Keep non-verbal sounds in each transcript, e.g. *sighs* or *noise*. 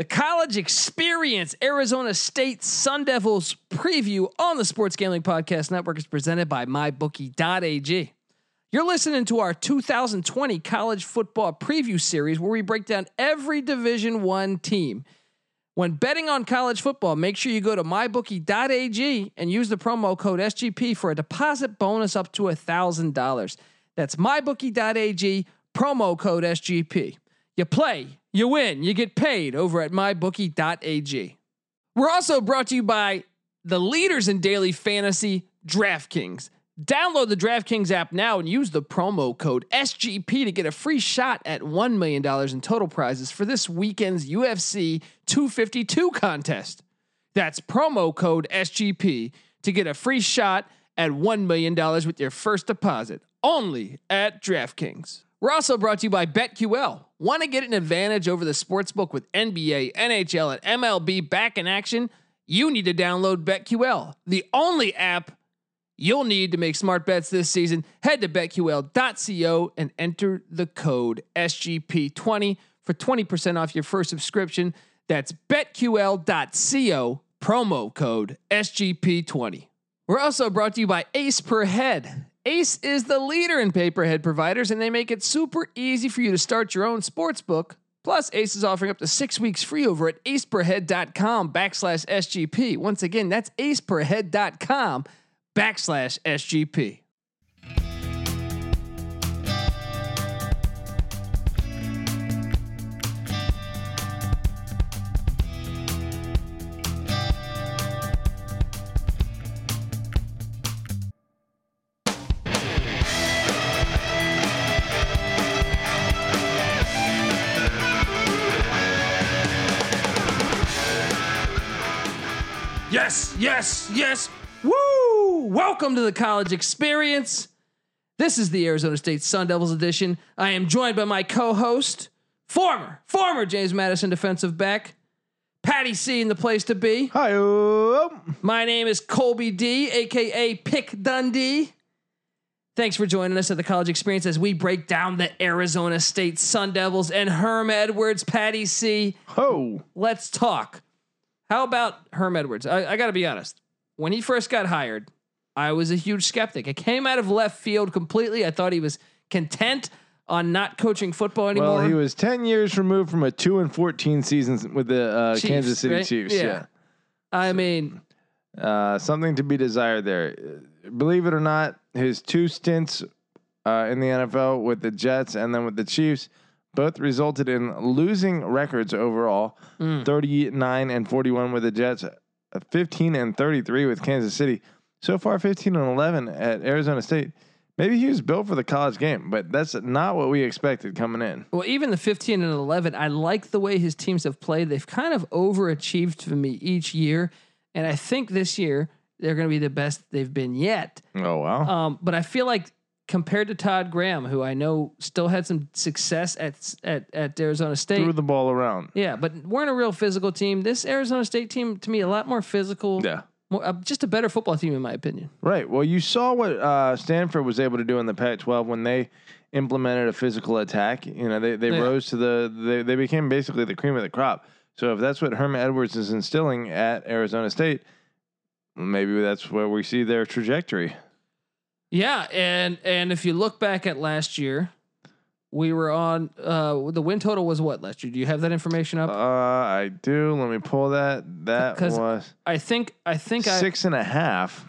The college experience, Arizona State Sun Devils preview on the Sports Gambling Podcast Network is presented by MyBookie.ag. You're listening to our 2020 college football preview series where we break down every Division One team. When betting on college football, make sure you go to mybookie.ag and use the promo code SGP for a deposit bonus up to $1,000. That's mybookie.ag, promo code SGP. You play, you win, you get paid over at mybookie.ag. We're also brought to you by the leaders in daily fantasy, DraftKings. Download the DraftKings app now and use the promo code SGP to get a free shot at $1 million in total prizes for this weekend's UFC 252 contest. That's promo code SGP to get a free shot at $1 million with your first deposit only at DraftKings. We're also brought to you by BetQL. Want to get an advantage over the sportsbook with NBA, NHL, and MLB back in action? You need to download BetQL, the only app you'll need to make smart bets this season. Head to betql.co and enter the code SGP20 for 20% off your first subscription. That's betql.co, promo code SGP20. We're also brought to you by Ace Per Head. Ace is the leader in pay per head providers, and they make it super easy for you to start your own sports book. Plus, Ace is offering up to six weeks free over at aceperhead.com backslash SGP. Once again, that's aceperhead.com backslash SGP. Yes, yes. Woo! Welcome to the college experience. This is the Arizona State Sun Devils edition. I am joined by my co-host, former, former James Madison defensive back, Patty C in the place to be. Hi. My name is Colby D, aka Pick Dundee. Thanks for joining us at the college experience as we break down the Arizona State Sun Devils and Herm Edwards, Patty C. Ho. Let's talk. How about Herm Edwards? I, I got to be honest. When he first got hired, I was a huge skeptic. It came out of left field completely. I thought he was content on not coaching football anymore. Well, he was 10 years removed from a 2 and 14 seasons with the uh, Chiefs, Kansas City right? Chiefs. Yeah. I mean, Uh, something to be desired there. Believe it or not, his two stints uh, in the NFL with the Jets and then with the Chiefs both resulted in losing records overall Mm. 39 and 41 with the Jets, uh, 15 and 33 with Kansas City. So far, 15 and 11 at Arizona State. Maybe he was built for the college game, but that's not what we expected coming in. well, even the 15 and 11, I like the way his teams have played. They've kind of overachieved for me each year. And I think this year they're going to be the best they've been yet. Oh, wow. Um, but I feel like compared to Todd Graham, who I know still had some success at at, at Arizona State. Threw the ball around. yeah, but weren't a real physical team. This Arizona State team, to me, a lot more physical. Yeah. More, uh, just a better football team, in my opinion. Right. Well, you saw what uh, Stanford was able to do in the Pac-12 when they implemented a physical attack. You know, they, they Yeah. rose to the they, they became basically the cream of the crop. So if that's what Herman Edwards is instilling at Arizona State, maybe that's where we see their trajectory. Yeah, and and if you look back at last year, we were on uh the win total was what last year? Do you have that information up? Uh? I do. Let me pull that. That was I think I think I six and a half.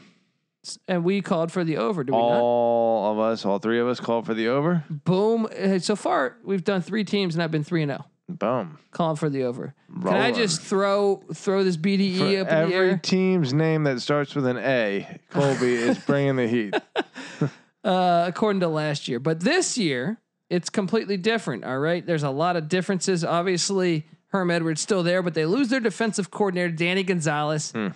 and we called for the over. Do we not? All of us, all three of us, called for the over. Boom. So far, we've done three teams, and I've been three and zero. Boom. Calling for the over. Can I just throw throw this BDE For up in the every air? team's name that starts with an A, Colby *laughs* is bringing the heat. *laughs* uh, according to last year. But this year, it's completely different. All right. There's a lot of differences. Obviously, Herm Edwards still there, but they lose their defensive coordinator, Danny Gonzalez, Hmm.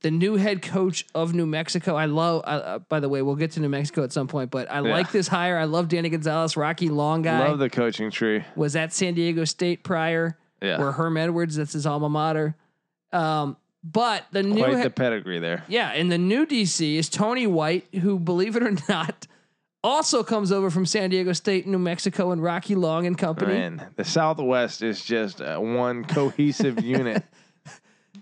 The new head coach of New Mexico. I love, uh, by the way, we'll get to New Mexico at some point, but I Yeah. like this hire. I love Danny Gonzalez, Rocky Long guy. Love the coaching tree. was at San Diego State prior, Yeah. where Herm Edwards, that's his alma mater. Um, but the new Quite he- the pedigree there. yeah, and the new DC is Tony White, who, believe it or not, Also comes over from San Diego State, New Mexico, and Rocky Long and Company. Man, the Southwest is just uh, one cohesive *laughs* unit.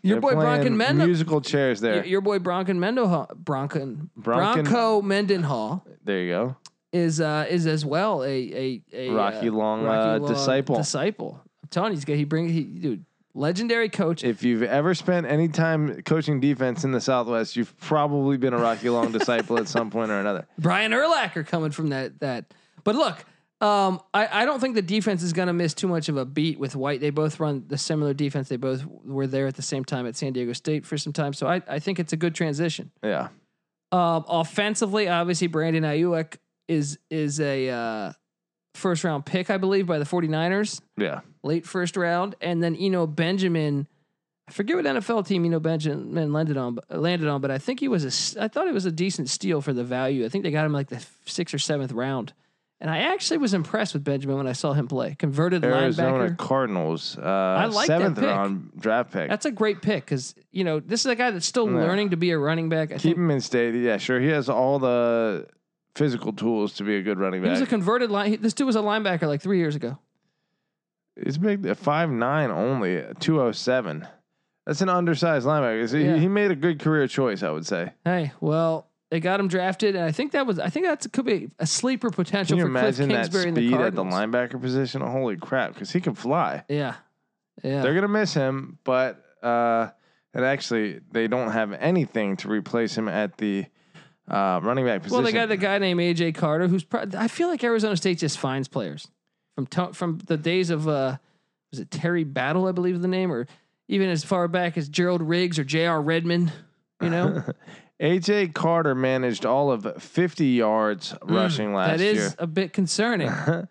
Your boy Bronco Mendo. musical chairs there. Your, your boy Bronco Mendenhall, Bronco, Bronco- Bronco Mendenhall there you go. is uh, is as well a a, a Rocky uh, Long, uh, disciple. Disciple. I'm telling you, he's got he bring he dude legendary coach. If you've ever spent any time coaching defense in the Southwest, you've probably been a Rocky Long disciple at some point or another. Brian Urlacher coming from that that. But look, um, I, I don't think the defense is going to miss too much of a beat with White. They both run the similar defense. They both were there at the same time at San Diego State for some time. So I, I think it's a good transition. Yeah. Um, offensively, obviously Brandon Aiyuk is is a uh, first round pick, I believe, by the 49ers, Yeah. late first round, and then Eno Benjamin. I forget what NFL team Eno Benjamin landed on, landed on, but I think he was a, I thought it was a decent steal for the value. I think they got him like the sixth or seventh round, and I actually was impressed with Benjamin when I saw him play. Converted Arizona linebacker. Cardinals, uh, like that seventh pick. round draft pick. That's a great pick because you know this is a guy that's still Yeah. learning to be a running back. I Keep think him in state. Yeah, sure. He has all the physical tools to be a good running back. he was a converted line. This dude was a linebacker like three years ago. He's big, five nine only, two oh seven. That's an undersized linebacker. So he- He made a good career choice, I would say. Hey, well, they got him drafted, and I think that was I think that could be a sleeper potential Can you for Cliff imagine that Kingsbury and the speed at the Cardinals. linebacker position? Holy crap! Because he can fly. Yeah, yeah. They're gonna miss him, but uh, and actually they don't have anything to replace him at the uh, running back position. well, they got the guy named AJ Carter, who's pro- I feel like Arizona State just finds players from to- from the days of uh, was it Terry Battle, I believe is the name, or even as far back as Gerald Riggs or J.R. Redmond. You know, *laughs* AJ Carter managed all of 50 yards rushing last year. that is year. a bit concerning. *laughs*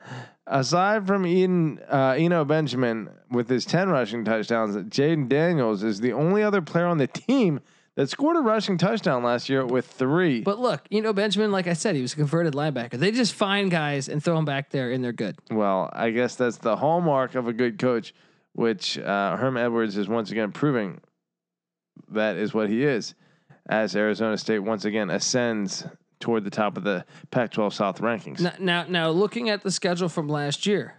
Aside from Eden, uh, Eno Benjamin with his 10 rushing touchdowns, Jayden Daniels is the only other player on the team that scored a rushing touchdown last year with three. But look, you know Benjamin, like I said, he was a converted linebacker. They just find guys and throw them back there, and they're good. well, I guess that's the hallmark of a good coach, which uh, Herm Edwards is once again proving that is what he is, as Arizona State once again ascends toward the top of the Pac-12 South rankings. Now, now, now, looking at the schedule from last year,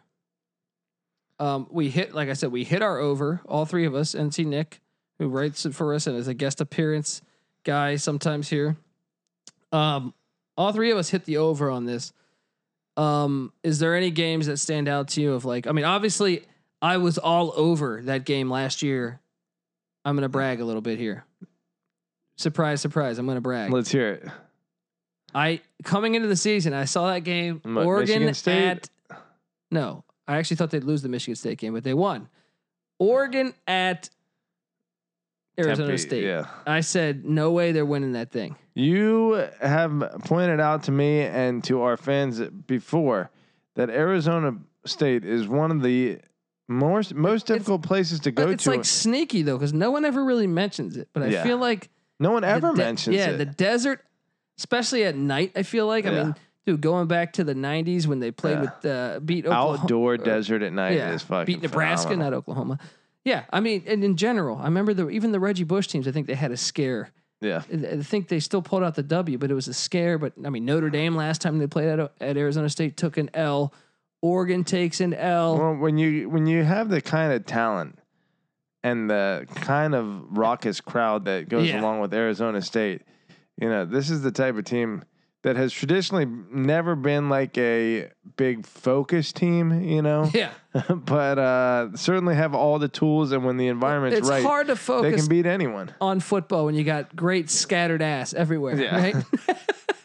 um, we hit, like I said, we hit our over. All three of us. NC Nick, who writes it for us and is a guest appearance guy sometimes here. Um, all three of us hit the over on this. Um, is there any games that stand out to you? Of like, I mean, obviously, I was all over that game last year. I'm gonna brag a little bit here. Surprise, surprise! I'm gonna brag. Let's hear it. I coming into the season, I saw that game. What, Oregon at no, I actually thought they'd lose the Michigan State game, but they won. Oregon at Arizona Tempe, State. Yeah. I said no way they're winning that thing. You have pointed out to me and to our fans before that Arizona State is one of the most most It's- difficult places to go it's to. like sneaky though, because no one ever really mentions it. But I Yeah. feel like no one ever de- mentions yeah, it. the desert, especially at night. I feel like I Yeah. mean, dude, going back to the '90s when they played Yeah. with uh, beat Oklahoma, Outdoor or- desert at night is fucking beat Nebraska, phenomenal. not Oklahoma. Yeah, I mean, and in general, I remember the even the Reggie Bush teams. I think they had a scare. Yeah, I I think they still pulled out the W, but it was a scare. But I mean, Notre Dame last time they played at, at Arizona State took an L. Oregon takes an L. well, when you when you have the kind of talent and the kind of raucous crowd that goes Yeah. along with Arizona State, you know, this is the type of team that has traditionally never been like a big focus team, you know. *laughs* yeah, *laughs* but uh, certainly have all the tools, and when the environment's it's right, hard to focus. they can beat anyone. on football when you got great scattered ass everywhere. Yeah. Right?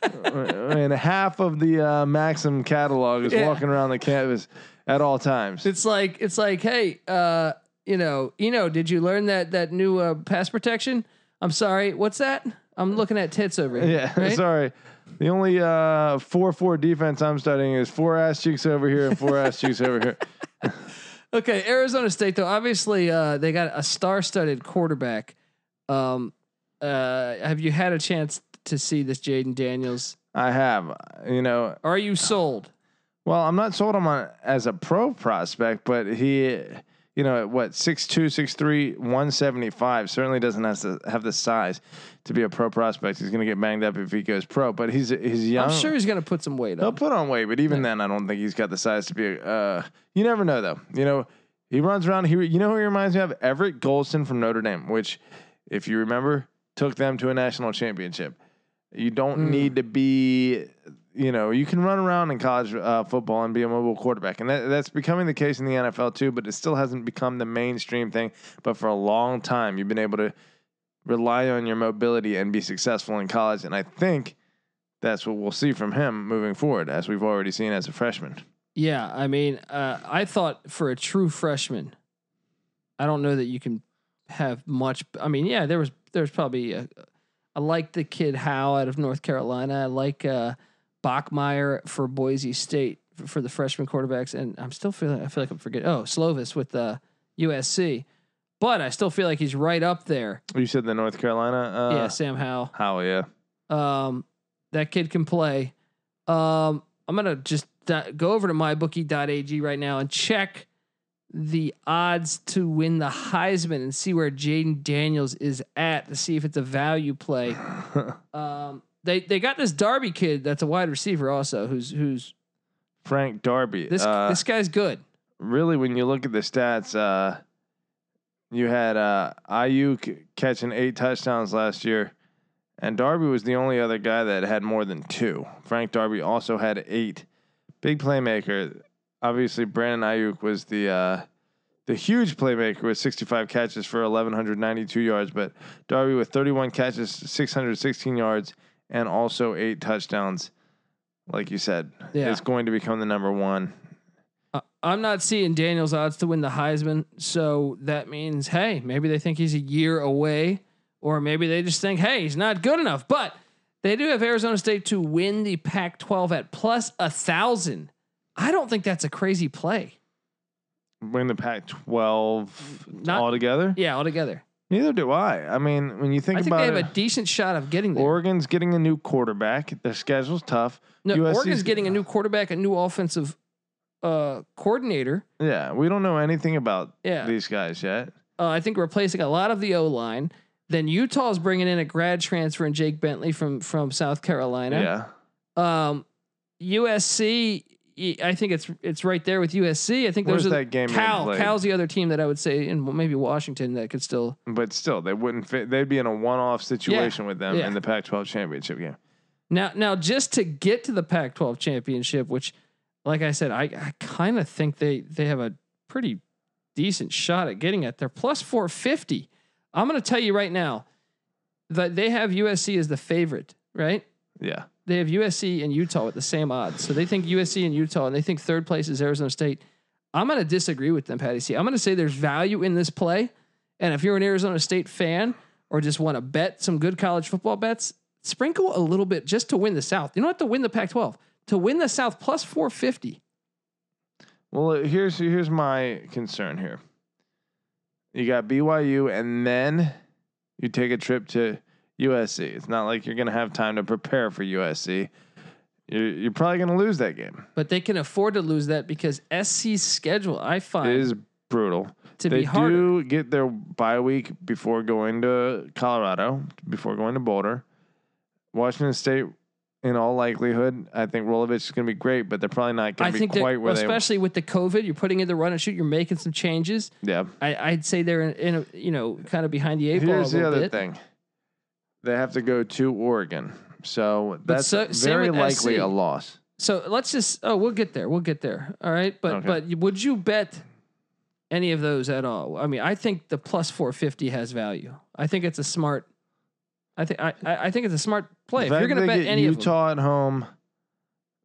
*laughs* and half of the uh, Maxim catalog is Yeah. walking around the campus at all times. it's like it's like, hey, uh, you know, you know, did you learn that that new uh, pass protection? I'm sorry, what's that? I'm looking at tits over here. yeah, *laughs* right? sorry. The only uh, four four defense I'm studying is four ass cheeks over here and four ass cheeks over here. *laughs* Okay, Arizona State though obviously uh, they got a star-studded quarterback. Um, uh, have you had a chance to see this Jayden Daniels? I have, you know, Are you sold? well, I'm not sold him on as a pro prospect, but he, you know, at what 6'2", 6'3", 175, certainly doesn't have to have the size to be a pro prospect. He's going to get banged up if he goes pro, but he's he's young. I'm sure he's going to put some weight on. He'll put on weight, but even Yeah. then, I don't think he's got the size to be. Uh, you never know, though. You know, he runs around. He, you know, who he reminds me of Everett Golson from Notre Dame, which, if you remember, took them to a national championship. You don't Mm. need to be. You know, you can run around in college uh, football and be a mobile quarterback, and that, that's becoming the case in the NFL too. But it still hasn't become the mainstream thing. But for a long time, you've been able to rely on your mobility and be successful in college, and I think that's what we'll see from him moving forward, as we've already seen as a freshman. Yeah, I mean, uh, I thought for a true freshman, I don't know that you can have much. I mean, yeah, there was there's probably a, I like the kid Howe out of North Carolina. I like uh, Bachmeier for Boise State for, the freshman quarterbacks, and I'm still feeling I feel like I'm forgetting. Oh, Slovis with the USC, but I still feel like he's right up there. You said the North Carolina. Uh, yeah, Sam Howell. Howell, Yeah. Um, that kid can play. Um, I'm gonna just uh, go over to mybookie.ag right now and check the odds to win the Heisman and see where Jayden Daniels is at to see if it's a value play. *laughs* Um, they they got this Darby kid that's a wide receiver also who's who's Frank Darby. this uh, this guy's good. really, when you look at the stats, uh, you had uh, Aiyuk catching eight touchdowns last year, and Darby was the only other guy that had more than two. Frank Darby also had eight. Big playmaker. Obviously, Brandon Aiyuk was the uh, the huge playmaker with 65 catches for 1,192 yards, but Darby with 31 catches, 616 yards, and also eight touchdowns. Like you said, Yeah. is going to become the number one. Uh, I'm not seeing Daniels odds to win the Heisman, so that means hey, maybe they think he's a year away, or maybe they just think hey, he's not good enough. But they do have Arizona State to win the Pac-12 at plus a thousand. I don't think that's a crazy play. win the Pac-12 Not- altogether? Yeah, altogether. Neither do I. I mean, when you think about I think about they have it, a decent shot of getting there. Oregon's getting a new quarterback. Their schedule's tough. no, USC 's Oregon's getting a new *sighs* quarterback, a new offensive uh, coordinator. Yeah, we don't know anything about Yeah, these guys yet. uh, I think replacing a lot of the O line. Then Utah's bringing in a grad transfer in Jake Bentley from from South Carolina. Yeah. Um, USC, I think it's it's right there with USC. I think Where's those are that game Cal. played? Cal's the other team that I would say, and maybe Washington that could still. But still, they wouldn't fit. They'd be in a one-off situation with them yeah. in the Pac-12 championship game. Now, now just to get to the Pac-12 championship, which, like I said, I, I kind of think they they have a pretty decent shot at getting it. They're plus four fifty. I'm going to tell you right now that they have USC as the favorite, right? Yeah. They have USC and Utah at the same odds. So they think USC and Utah, and they think third place is Arizona State. I'm going to disagree with them, Patty C. I'm going to say there's value in this play. And if you're an Arizona State fan or just want to bet some good college football bets, sprinkle a little bit just to win the South. You don't have to win the Pac 12. To win the South plus 450. Well, uh, here's here's my concern here. You got BYU, and then you take a trip to USC. It's not like you're going to have time to prepare for USC. You're, you're probably going to lose that game. But they can afford to lose that because SC's schedule, I find, is brutal. to they be harder. do get their bye week before going to Colorado, before going to Boulder. Washington State, in all likelihood, I think Rolovich is going to be great, but they're probably not going to be quite where especially with the COVID, you're putting in the run and shoot, you're making some changes. Yeah. I, I'd say they're in, in a, you know, kind of behind the eight ball Here's the other bit. thing. They have to go to Oregon, so that's so- very likely SC. a loss. So let's just oh we'll get there we'll get there all right but Okay. but would you bet any of those at all? I mean I think the plus four fifty has value. I think it's a smart. I think I I think it's a smart play. If you're going to bet any of Utah at home,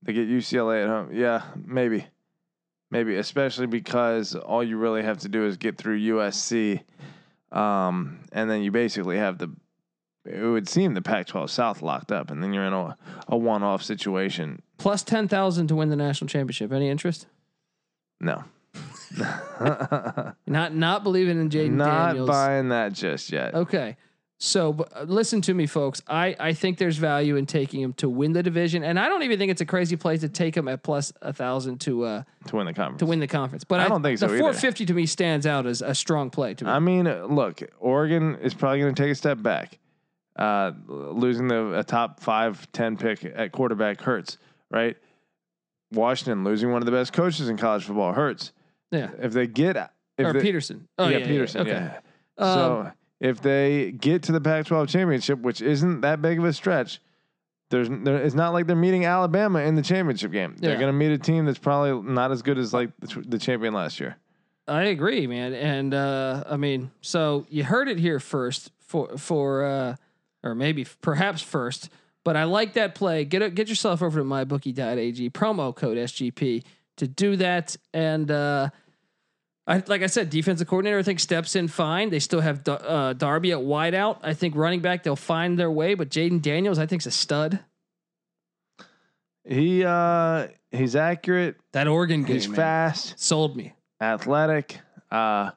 they get UCLA at home. Yeah, maybe, maybe, especially because all you really have to do is get through USC, um, and then you basically have the. It would seem the Pac-12 South locked up, and then you're in a, a one-off situation. plus ten thousand to win the national championship. Any interest? No, *laughs* Not not believing in Jayden not Daniels. buying that just yet. Okay. So but, uh, listen to me, folks. I, I think there's value in taking him to win the division, and I don't even think it's a crazy play to take him at plus a thousand to uh to win the conference. to win the conference. But I don't think so The either. 450 to me stands out as a strong play to me. I mean, look, Oregon is probably going to take a step back. Uh, losing the a top five, 10 pick at quarterback hurts, right? Washington losing one of the best coaches in college football hurts. yeah, If they get, if or they, Peterson. Oh yeah, yeah, Peterson, Okay. yeah. Um, so if they get to the Pac-12 championship, which isn't that big of a stretch, there's there, it's not like they're meeting Alabama in the championship game. They're Yeah. going to meet a team that's probably not as good as like the, the champion last year. I agree, man. And uh, I mean, so you heard it here first for for uh, or maybe perhaps first. But I like that play. Get it, get yourself over to mybookie.ag promo code SGP to do that. And uh, I like I said, defensive coordinator I think steps in fine. They still have uh, Darby at wideout. I think running back they'll find their way. But Jayden Daniels I think is a stud. He uh he's accurate. That Oregon game He's man, fast, sold me. athletic. Uh,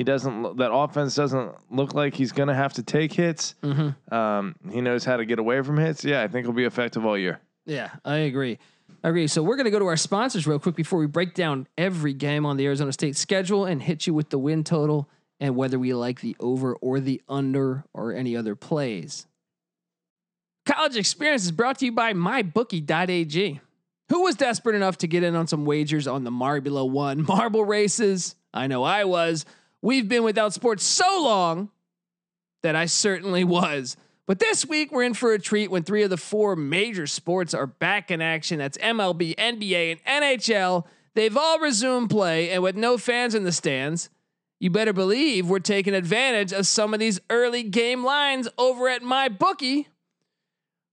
he doesn't. That offense doesn't look like he's going to have to take hits. Mm-hmm. Um, he knows how to get away from hits. Yeah, I think he'll be effective all year. Yeah, I agree. I agree. So we're going to go to our sponsors real quick before we break down every game on the Arizona State schedule and hit you with the win total and whether we like the over or the under or any other plays. College Experience is brought to you by MyBookie.ag. Who was desperate enough to get in on some wagers on the Marbula One *laughs* marble races? I know I was. We've been without sports so long that I certainly was. But this week we're in for a treat when three of the four major sports are back in action. That's MLB, NBA, and NHL. They've all resumed play, and with no fans in the stands, you better believe we're taking advantage of some of these early game lines over at MyBookie.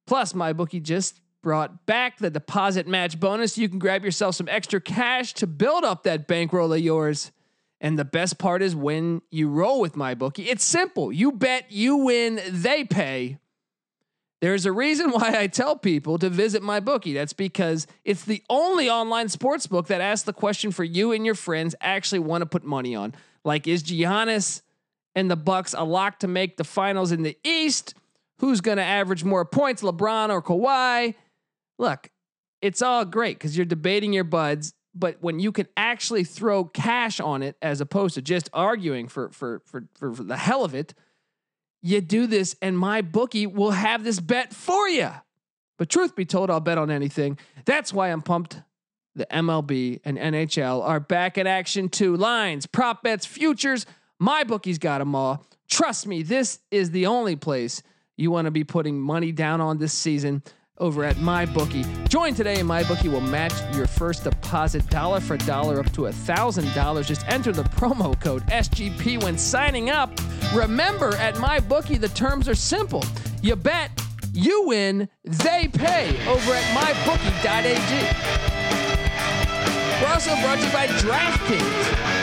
Plus, MyBookie just brought back the deposit match bonus. You can grab yourself some extra cash to build up that bankroll of yours. And the best part is when you roll with my bookie, it's simple. You bet, you win, they pay. There's a reason *laughs* why I tell people to visit my bookie. That's because it's the only online sports book that asks the question for you and your friends actually want to put money on. Like, is Giannis and the Bucks a lock to make the finals in the East? Who's going to average more points, LeBron or Kawhi? Look, it's all great because you're debating your buds, but when you can actually throw cash on it as opposed to just arguing for for for for, for the hell of it, you do this, and my bookie will have this bet for you. But truth be told, I'll bet on anything. That's why I'm pumped. The MLB and NHL are back in action too. Lines, prop bets, futures. My bookie's got them all. Trust me, this is the only place you want to be putting money down on this season over at MyBookie. Join today and MyBookie will match your first deposit dollar for dollar up to a $1,000. Just enter the promo code SGP when signing up. Remember, at MyBookie, the terms are simple. You bet, you win, they pay over at MyBookie.ag. We're also brought to you by DraftKings.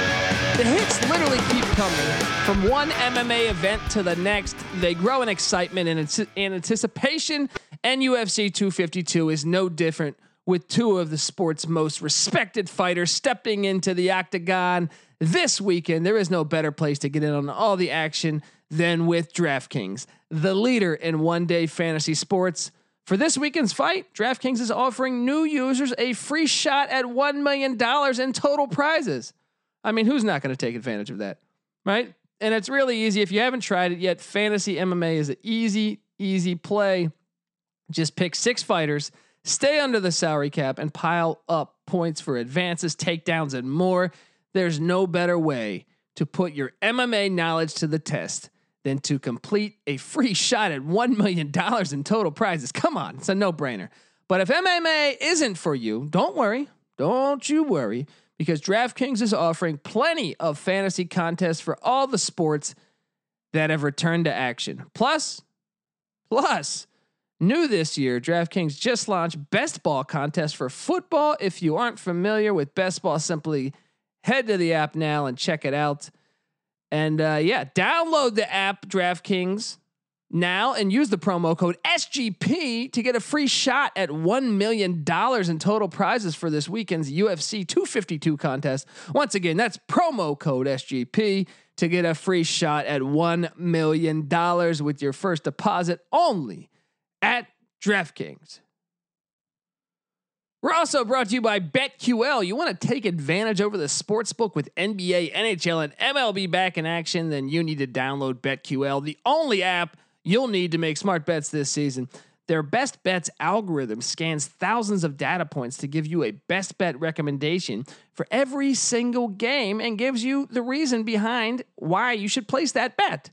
The hits literally keep coming from one MMA event to the next. They grow in excitement and and anticipation, and UFC 252 is no different. With two of the sport's most respected fighters stepping into the octagon this weekend, there is no better place to get in on all the action than with DraftKings, the leader in one day fantasy sports. For this weekend's fight, DraftKings is offering new users a free shot at $1 million in total prizes. I mean, who's not going to take advantage of that? Right? And it's really easy. If you haven't tried it yet, fantasy MMA is an easy, easy play. Just pick six fighters, stay under the salary cap, and pile up points for advances, takedowns, and more. There's no better way to put your MMA knowledge to the test than to complete a free shot at $1 million in total prizes. Come on, it's a no brainer. But if MMA isn't for you, don't worry. Don't you worry because DraftKings is offering plenty of fantasy contests for all the sports that have returned to action. Plus, plus, new this year, DraftKings just launched Best Ball contest for football. If you aren't familiar with Best Ball, simply head to the app now and check it out. And uh, yeah, download the app DraftKings now and use the promo code SGP to get a free shot at $1 million in total prizes for this weekend's UFC 252 contest. Once again, that's promo code SGP to get a free shot at $1 million with your first deposit only at DraftKings. We're also brought to you by BetQL. You want to take advantage over the sports book with NBA, NHL, and MLB back in action? Then you need to download BetQL, the only app you'll need to make smart bets this season. Their best bets algorithm scans thousands of data points to give you a best bet recommendation for every single game and gives you the reason behind why you should place that bet.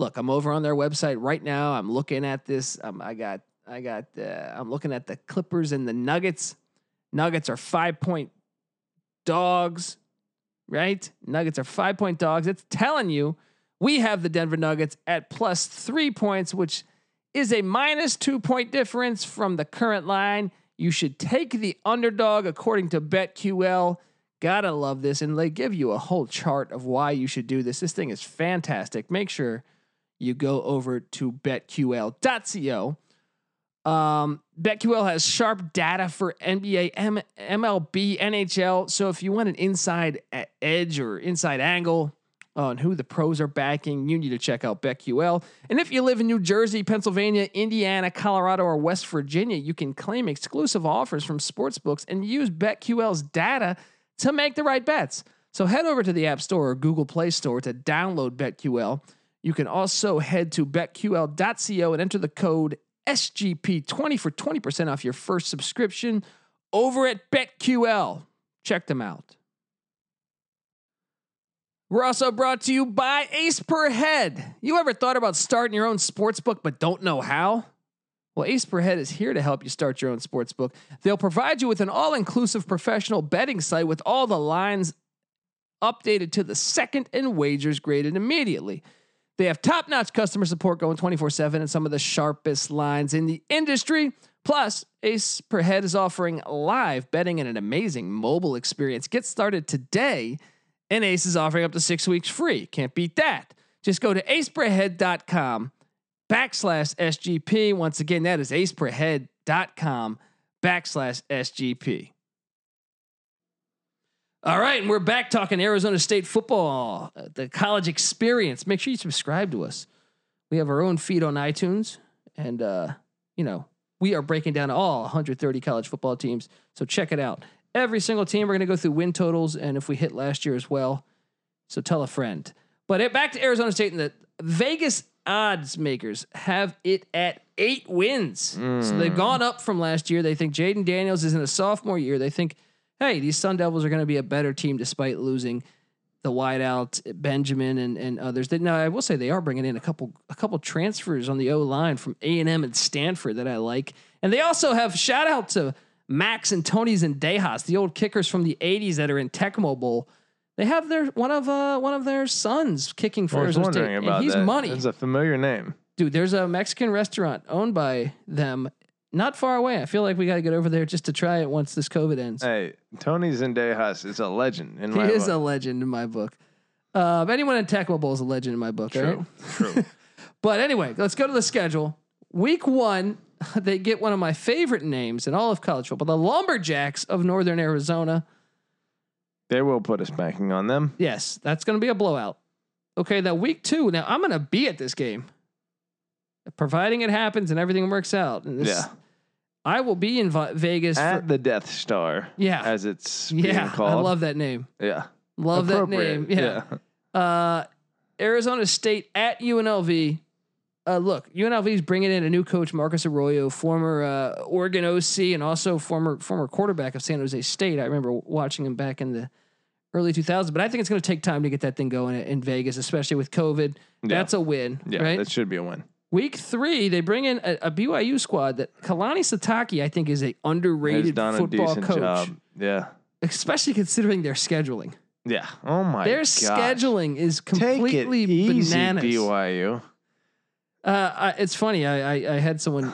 Look, I'm over on their website right now. I'm looking at this. Um, I got I got uh, I'm looking at the Clippers and the Nuggets. Nuggets are 5 point dogs, right? Nuggets are 5 point dogs. It's telling you we have the Denver Nuggets at plus 3 points which is a minus 2 point difference from the current line. You should take the underdog according to BetQL. Gotta love this. And they give you a whole chart of why you should do this. This thing is fantastic. Make sure you go over to betql.co um, BetQL has sharp data for NBA, M- MLB, NHL. So if you want an inside edge or inside angle on who the pros are backing, you need to check out BetQL. And if you live in New Jersey, Pennsylvania, Indiana, Colorado, or West Virginia, you can claim exclusive offers from sportsbooks and use BetQL's data to make the right bets. So head over to the App Store or Google Play Store to download BetQL. You can also head to betql.co and enter the code SGP20 for 20% off your first subscription over at BetQL. Check them out. We're also brought to you by Ace Per Head. You ever thought about starting your own sports book but don't know how? Well, Ace Per Head is here to help you start your own sports book. They'll provide you with an all inclusive professional betting site with all the lines updated to the second and wagers graded immediately. They have top notch customer support going 24 7 and some of the sharpest lines in the industry. Plus, Ace Per Head is offering live betting and an amazing mobile experience. Get started today, and Ace is offering up to six weeks free. Can't beat that. Just go to aceperhead.com backslash SGP. Once again, that is aceperhead.com backslash SGP. All right, and we're back talking Arizona State football, uh, the college experience. Make sure you subscribe to us. We have our own feed on iTunes, and uh, you know we are breaking down all 130 college football teams. So check it out. Every single team, we're going to go through win totals, and if we hit last year as well. So tell a friend. But it, back to Arizona State, and the Vegas odds makers have it at eight wins. Mm. So they've gone up from last year. They think Jayden Daniels is in a sophomore year. They think hey, these Sun Devils are going to be a better team despite losing the wideout Benjamin and, and others. They, now I will say they are bringing in a couple a couple transfers on the O line from A and M and Stanford that I like, and they also have shout out to Max and Tony Zendejas, the old kickers from the '80s that are in Tecmo Bowl. They have their one of uh, one of their sons kicking for Arizona State. and he's that. money. It's a familiar name, dude. There's a Mexican restaurant owned by them not far away. I feel like we got to get over there just to try it once this COVID ends. Hey, Tony Zendejas is a legend in my He is book. a legend in my book. Uh, anyone in Tecmo Bowl is a legend in my book. True. Right? True. *laughs* but anyway, let's go to the schedule. Week one, *laughs* they get one of my favorite names in all of college football, the Lumberjacks of Northern Arizona. They will put a spanking on them. Yes, that's going to be a blowout. Okay, now week two. Now I'm going to be at this game, providing it happens and everything works out. And this, yeah. I will be in Vegas at for, the Death Star. Yeah, as it's yeah. called. I love that name. Yeah, love that name. Yeah. yeah. Uh, Arizona State at UNLV. Uh, look, UNLV is bringing in a new coach, Marcus Arroyo, former uh, Oregon OC and also former former quarterback of San Jose State. I remember watching him back in the early 2000s, but I think it's going to take time to get that thing going in Vegas, especially with COVID. Yeah. That's a win. Yeah, right? that should be a win. Week three, they bring in a, a, BYU squad that Kalani Sitake, I think, is a underrated football coach. Job. Yeah, especially considering their scheduling. Yeah. Oh my. Their gosh. scheduling is completely Take it easy, bananas. BYU. Uh, I, it's funny. I, I, I had someone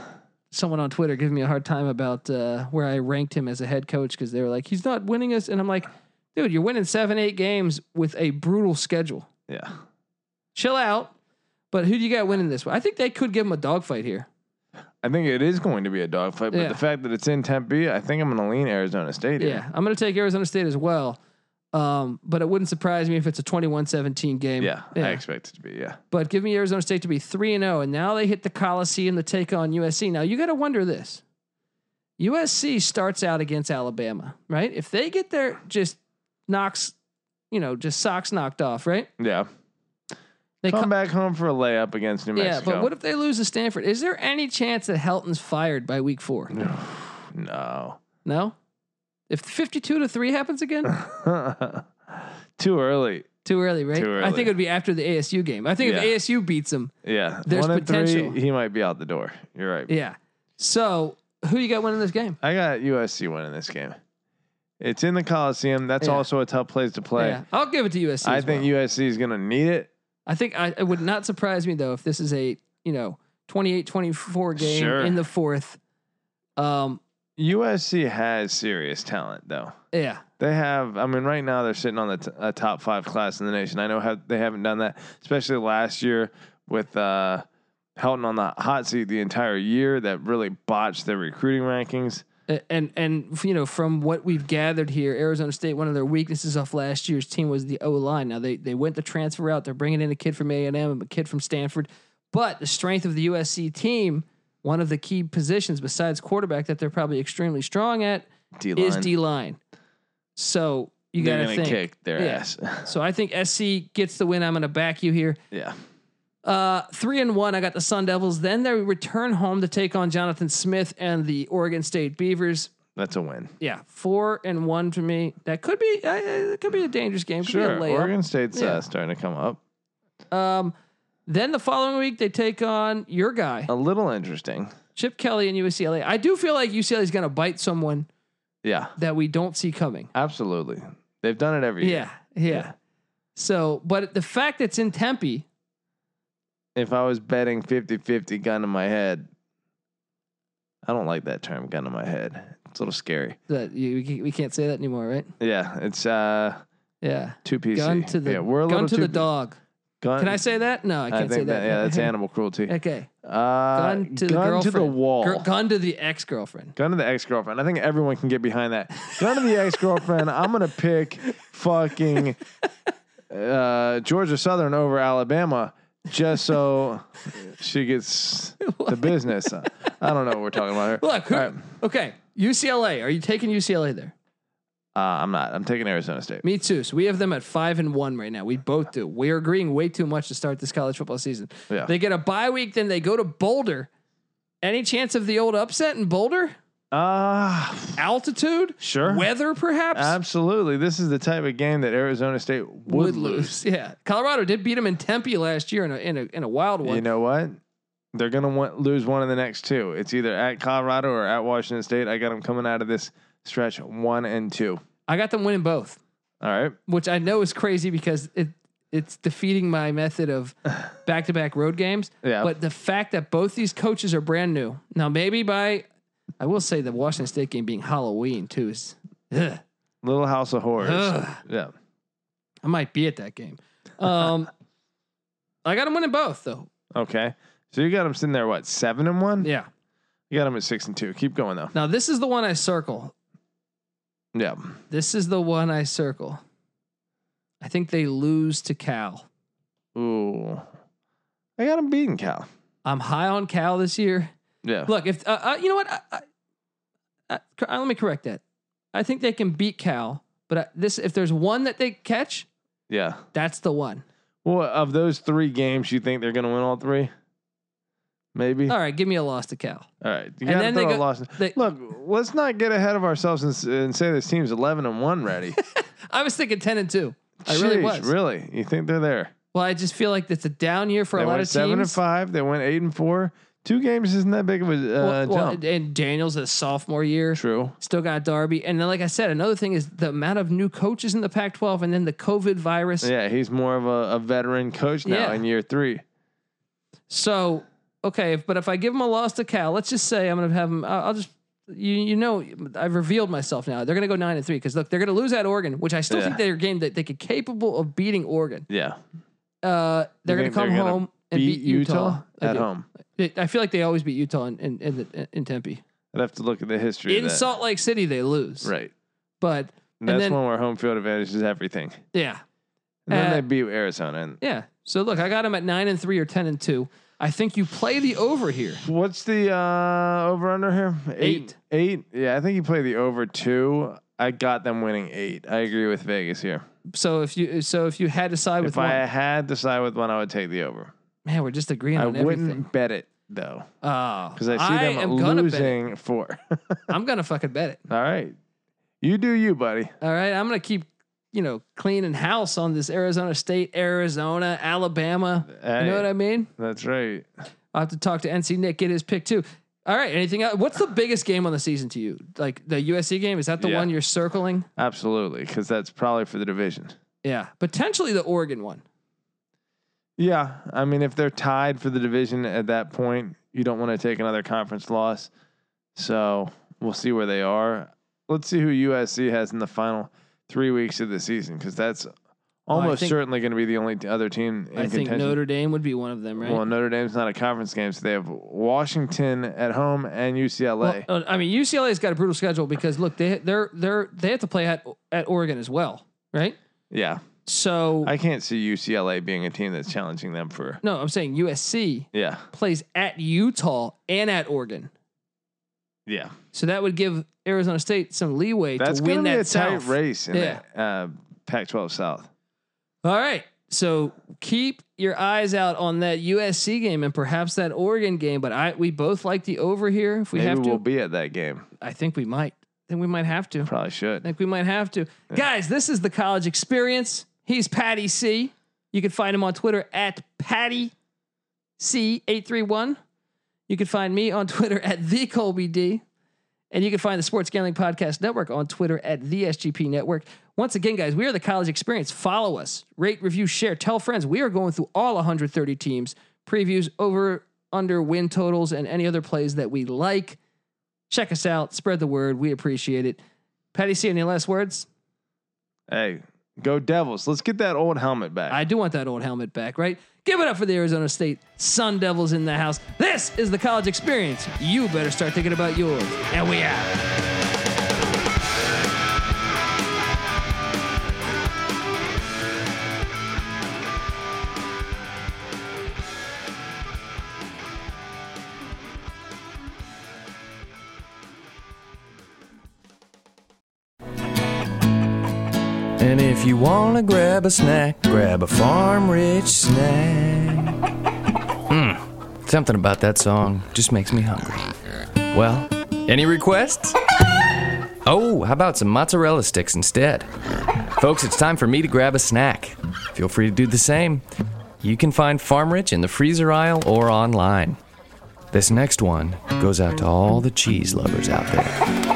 someone on Twitter give me a hard time about uh, where I ranked him as a head coach because they were like, he's not winning us, and I'm like, dude, you're winning seven, eight games with a brutal schedule. Yeah. Chill out. But who do you got winning this one? I think they could give him a dogfight here. I think it is going to be a dogfight, but Yeah. the fact that it's in Tempe, I think I'm going to lean Arizona State. here. Yeah, I'm going to take Arizona State as well. Um, but it wouldn't surprise me if it's a 21-17 game. Yeah, I expect it to be. Yeah. But give me Arizona State to be 3 and 0 and now they hit the Coliseum to take on USC. Now you got to wonder this. USC starts out against Alabama, right? If they get their just knocks, you know, just socks knocked off, right? Yeah. They Come come back home for a layup against New Mexico. Yeah, but what if they lose to Stanford? Is there any chance that Helton's fired by week 4? no. No? If 52 to 3 happens again? *laughs* Too early. Too early, right? Too I think it would be after the ASU game. I think Yeah. if ASU beats them, Yeah. There's One potential. three, he might be out the door. You're right. yeah. So who you got winning this game? I got USC winning this game. It's in the Coliseum. That's Yeah. also a tough place to play. Yeah, I'll give it to USC. I think well. USC is going to need it. I think I, it would not surprise me though if this is a you know 28-24 game Sure. in the fourth. Um, USC has serious talent, though. yeah, They have. I mean, right now they're sitting on the t- a top five class in the nation. I know how they haven't done that, especially last year with uh, Helton on the hot seat the entire year. That really botched their recruiting rankings. And and you know from what we've gathered here, Arizona State one of their weaknesses off last year's team was the O line. Now they they went the transfer route. They're bringing in a kid from A and M, a kid from Stanford, but the strength of the USC team. One of the key positions besides quarterback that they're probably extremely strong at D is. D line. So you got to think. kick their Yeah. ass. *laughs* So I think SC gets the win. I'm going to back you here. yeah. Uh, three and one. I got the Sun Devils. Then they return home to take on Jonathan Smith and the Oregon State Beavers. That's a win. Yeah, four and one to me. That could be. Uh, it could be a dangerous game. Could Sure. Oregon State's Yeah. uh, starting to come up. Um, then the following week they take on your guy, A little interesting. Chip Kelly and UCLA. I do feel like UCLA is going to bite someone Yeah. that we don't see coming. Absolutely. They've done it every year. Yeah, yeah. So, but the fact that it's in Tempe, If I was betting 50-50 gun to my head, I don't like that term gun to my head. It's a little scary. that you, we can't- say that anymore, right? Yeah, it's uh Yeah. too PC. Gun to the yeah, we're a gun to the dog. Gun, Can I say that? No, I I can't think say that. Yeah, that's *laughs* animal cruelty. Okay. Uh, Gun to the gun to the wall. Gir- gun to the ex girlfriend. Gun to the ex girlfriend. I think everyone can get behind that. Gun to the ex girlfriend. I'm gonna pick fucking *laughs* uh, Georgia Southern over Alabama just so *laughs* she gets the business. I don't know what we're talking about here. Look, who, All right. okay. UCLA. Are you taking UCLA there? Uh, I'm not. I'm taking Arizona State. Me too. So we have them at five and one right now. We both do. We are agreeing way too much to start this college football season. Yeah. They get a bye week, then they go to Boulder. Any chance of the old upset in Boulder? Ah, Altitude? sure. Weather, perhaps? Absolutely. This is the type of game that Arizona State would, lose. Yeah. Colorado did beat them in Tempe last year in a in a, in a wild one. You know what? They're gonna want, lose one of the next two. It's either at Colorado or at Washington State. I got them coming out of this stretch one and two. I got them winning both. All right. which I know is crazy because it it's defeating my method of back to back road games. Yeah. But the fact that both these coaches are brand new now, maybe by I will say the Washington State game being Halloween too is ugh, Little House of Horrors. Ugh. Yeah. I might be at that game. Um, *laughs* I got them winning both though. Okay. So you got them sitting there, what, seven and one? Yeah. You got them at six and two. Keep going though. Now this is the one I circle. Yeah. This is the one I circle. I think they lose to Cal. Ooh. I got them beating Cal. I'm high on Cal this year. Yeah. Look, if uh, uh, you know what, I, I, I, uh, let me correct that. I think they can beat Cal, but this if there's one that they catch, Yeah. that's the one. Well, of those three games, you think they're going to win all three? Maybe. All right, give me a loss to Cal. All right. You And got then to they throw a go- loss. They, Look, let's not get ahead of ourselves and, and say this team's 11 and 1 ready. *laughs* I was thinking ten and two. I really was. Really? You think they're there? Well, I just feel like it's a down year for they a lot went of 7 and 5. They went 8 and 4. Two games isn't that big of a uh, Well, well, jump. and Daniels a sophomore year. True. Still got Darby, and then like I said, another thing is the amount of new coaches in the Pac-12, and then the COVID virus. Yeah, he's more of a, a veteran coach now Yeah. in year three. So okay, if, but if I give him a loss to Cal, let's just say I'm going to have him. I'll I'll just you you know I've revealed myself now. They're going to go nine and three because look, they're going to lose at Oregon, which I still Yeah. think they're a game that they could capable of beating Oregon. Yeah. Uh, they're going to come home and beat, Utah, I at home. I feel like they always beat Utah in in, in, the, in Tempe. I'd have to look at the history In of that. Salt Lake City, they lose, Right. but That's then- one where home field advantage is everything. Yeah. And then Uh, they beat Arizona. And Yeah. So look, I got them at nine and three or ten and two. I think you play the over here. what's the uh, over under here? Eight. Eight. Yeah, I think you play the over two. I got them winning eight. I agree with Vegas here. So if you so if you had to side with If one, I had to side with one, I would take the over. Man, we're just agreeing I on wouldn't bet it though, Oh, because I see them am gonna bet it. losing four. *laughs* I'm gonna fucking bet it. All right, you do you, buddy. All right, I'm gonna keep you know cleaning house on this Arizona State, Arizona, Alabama. You Hey, know what I mean? That's right. I'll have to talk to NC Nick, get his pick too. All right, anything else? What's the biggest game on the season to you? Like the USC game? Is that the Yeah. one you're circling? Absolutely, because that's probably for the division. Yeah, potentially the Oregon one. Yeah, I mean, if they're tied for the division at that point, you don't want to take another conference loss. So we'll see where they are. Let's see who USC has in the final three weeks of the season, because that's Well, almost think- certainly going to be the only other team in I think contention. Notre Dame would be one of them, right? Well, Notre Dame's not a conference game, so they have Washington at home and UCLA. Well, uh, I mean, UCLA's got a brutal schedule because look, they they're they're they have to play at at Oregon as well, right? yeah, So I can't see UCLA being a team that's challenging them for. no, I'm saying USC Yeah, plays at Utah and at Oregon, yeah, so that would give Arizona State some leeway that's to going win be that a tight South. race in Yeah. the uh, Pac-12 South. All right, so keep your eyes out on that USC game and perhaps that Oregon game. But I we both like the over here. If we Maybe have to, we'll be at that game. I think we might. I think we might have to. Probably I should. think we might have to. Guys, this is the college experience. He's Patty C. You can find him on Twitter at Patty C831. You can find me on Twitter at the Colby D. And you can find the Sports Gambling Podcast Network on Twitter at the SGP Network. Once again, guys, we are the college experience. Follow us, rate, review, share, tell friends. We are going through all 130 teams, previews, over, under, win totals, and any other plays that we like. Check us out, spread the word. We appreciate it. Patty C, any last words? Hey, go Devils! Let's get that old helmet back. I do want that old helmet back, right? Give it up for the Arizona State Sun Devils in the house. This is the college experience. You better start thinking about yours. And we out. And if you wanna grab a snack, grab a farm rich snack. Mmm, something about that song just makes me hungry. Well, any requests? Oh, how about some mozzarella sticks instead? Folks, it's time for me to grab a snack. Feel free to do the same. You can find Farm Rich in the freezer aisle or online. This next one goes out to all the cheese lovers out there.